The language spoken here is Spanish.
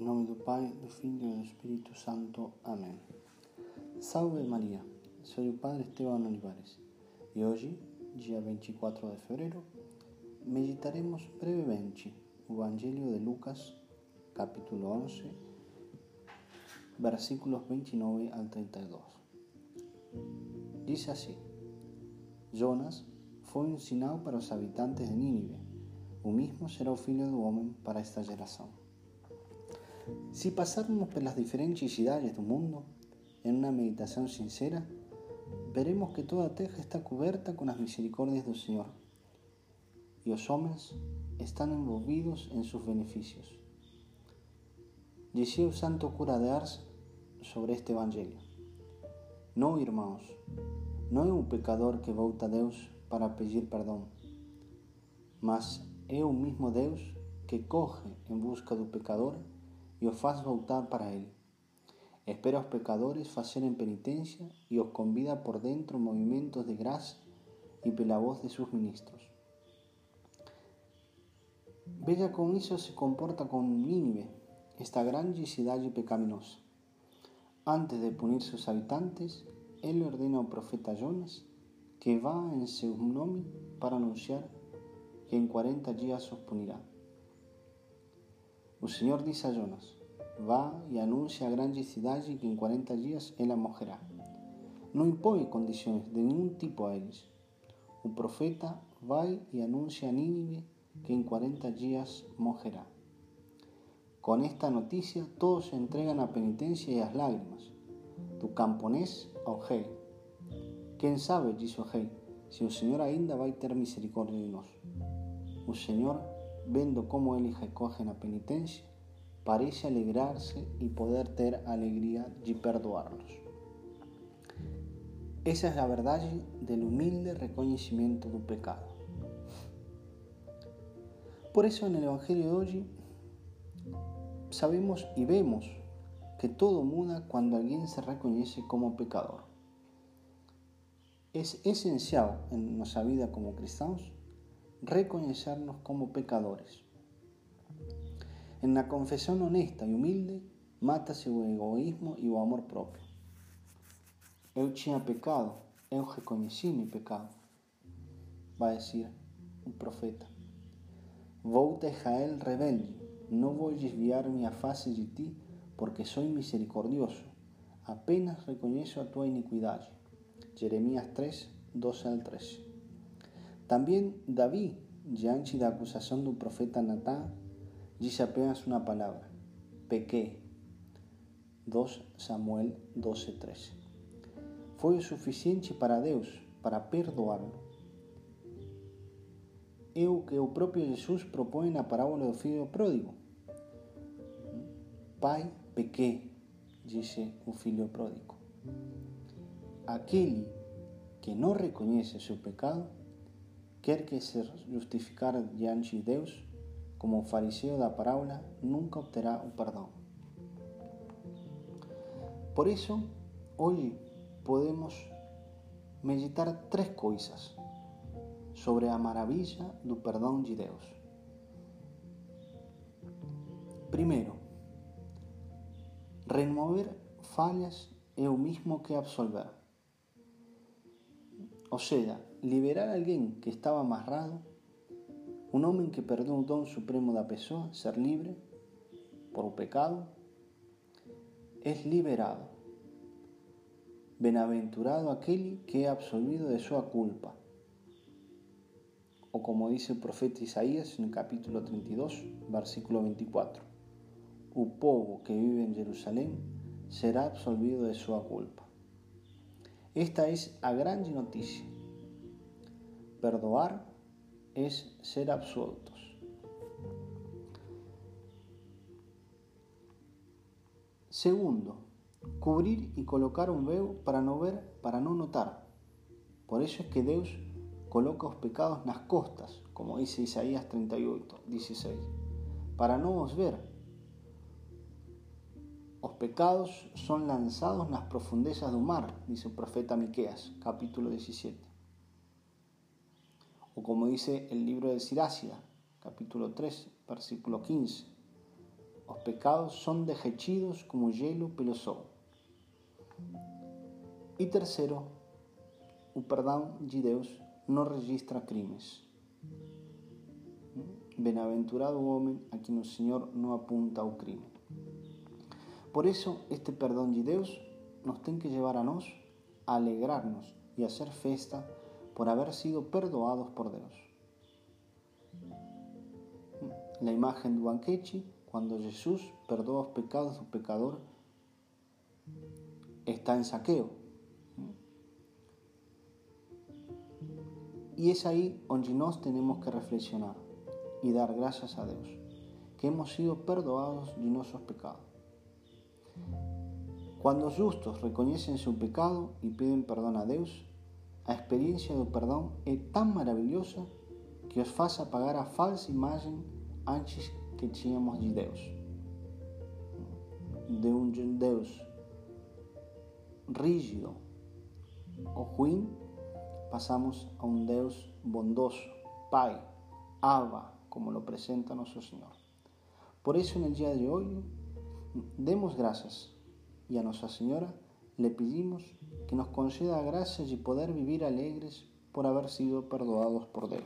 Em nome do Pai, do Filho e do Espírito Santo. Amém. Salve Maria, sou o Padre Esteban Olivares e hoje, dia 24 de fevereiro, meditaremos brevemente o Evangelho de Lucas, capítulo 11, versículos 29 al 32. Diz assim: Jonas foi um sinal para os habitantes de Nínive, o mesmo será o Filho do Homem para esta geração. Si pasáramos por las diferentes cidades do mundo en una meditación sincera, veremos que toda terra está coberta con las misericordias del Señor y los hombres están envolvidos en sus beneficios. Dizia o santo cura de Ars sobre este evangelio. No, irmãos, no é un pecador que volta a Deus para pedir perdón, mas é o mismo Deus que coge en busca do pecador e os faz voltar para Ele. Espera aos pecadores fazerem penitência e os convida por dentro movimentos de graça e pela voz de seus ministros. Veja com isso se comporta com Nínive, esta grande cidade pecaminosa. Antes de punir seus habitantes, ele ordena ao profeta Jonas que vá em seu nome para anunciar que em 40 dias os punirá. O Senhor diz a Jonas: Vá e anuncia a grande cidade que em 40 dias ela morrerá. Não impõe condições de nenhum tipo a eles. O profeta vai e anuncia a Nínive que em 40 dias morrerá. Com esta notícia, todos se entregam à penitência e às lágrimas, do camponês ao rei. Quem sabe, diz o rei, se o Senhor ainda vai ter misericórdia de nós. O Senhor vendo como eles recogen a penitência, parece alegrar-se e poder ter a alegria de perdoá-los. Essa é a verdade humilde reconhecimento do pecado. Por isso, no Evangelho de hoje, sabemos e vemos que todo muda quando alguém se reconhece como pecador. É essencial em nossa vida como cristãos reconocernos como pecadores. En la confesión honesta y humilde, mata-se o egoísmo e o amor próprio. Eu tinha pecado, eu reconheci meu pecado, vai dizer o profeta. Volta Israel rebelde, não vou desviar minha face de ti, porque sou misericordioso, apenas reconheço a tua iniquidade. Jeremias 3, 12 al 13. También David, diante da acusación do profeta Natán, dice apenas una palabra, pequé. 2 Samuel 12:13. Foi suficiente para Deus para perdoá-lo. É o que o próprio Jesus propõe na parábola do filho pródigo. Pai, pequé, disse o filho pródigo. Aquele que não reconhece seu pecado quer que ser justificar diante de Deus, como o fariseu da parábola, nunca obterá o perdão. Por isso, hoje podemos meditar três coisas sobre a maravilha do perdão de Deus. Primeiro, remover falhas é o mesmo que absolver. Ou seja, liberar a alguém que estava amarrado, um homem que perdeu o dom supremo da pessoa, ser livre por o pecado, é liberado. Bem-aventurado aquele que é absolvido de sua culpa. Ou como diz o profeta Isaías no capítulo 32, versículo 24: O povo que vive em Jerusalém será absolvido de sua culpa. Esta é a grande notícia Perdoar es ser absueltos. Segundo, cubrir y colocar un veo para no ver, para no notar. Por eso es que Dios coloca los pecados nas costas, como dice Isaías 38, 16, para no os ver. Los pecados son lanzados nas profundezas del mar, dice el profeta Miqueas, capítulo 17 o como dice el libro de Sirácida, capítulo 3, versículo 15. Los pecados son derretidos como hielo pelo sol. E terceiro, o perdão de Deus não registra crimes. Bem-aventurado o homem a quem o Senhor não apunta o crime. Por isso, este perdão de Deus nos tem que levar a nós a alegrarnos a hacer festa por haber sido perdoados por Deus. La imagen do banquete, quando Jesus perdoa os pecados do pecador, está en saqueo. E é aí onde nós temos que reflexionar e dar graças a Deus, que hemos sido perdoados de nossos pecados. Quando os justos reconhecem seu pecado e pedem perdão a Deus, a experiência do perdão é tão maravilhosa que os faz apagar a falsa imagem antes que tínhamos de Deus. De um Deus rígido ou ruim, passamos a um Deus bondoso, Pai, Abba, como lo presenta nosso Senhor. Por isso, no dia de hoje, demos graças e a Nossa Senhora le pedimos que nos conceda gracias y poder vivir alegres por haber sido perdonados por Dios.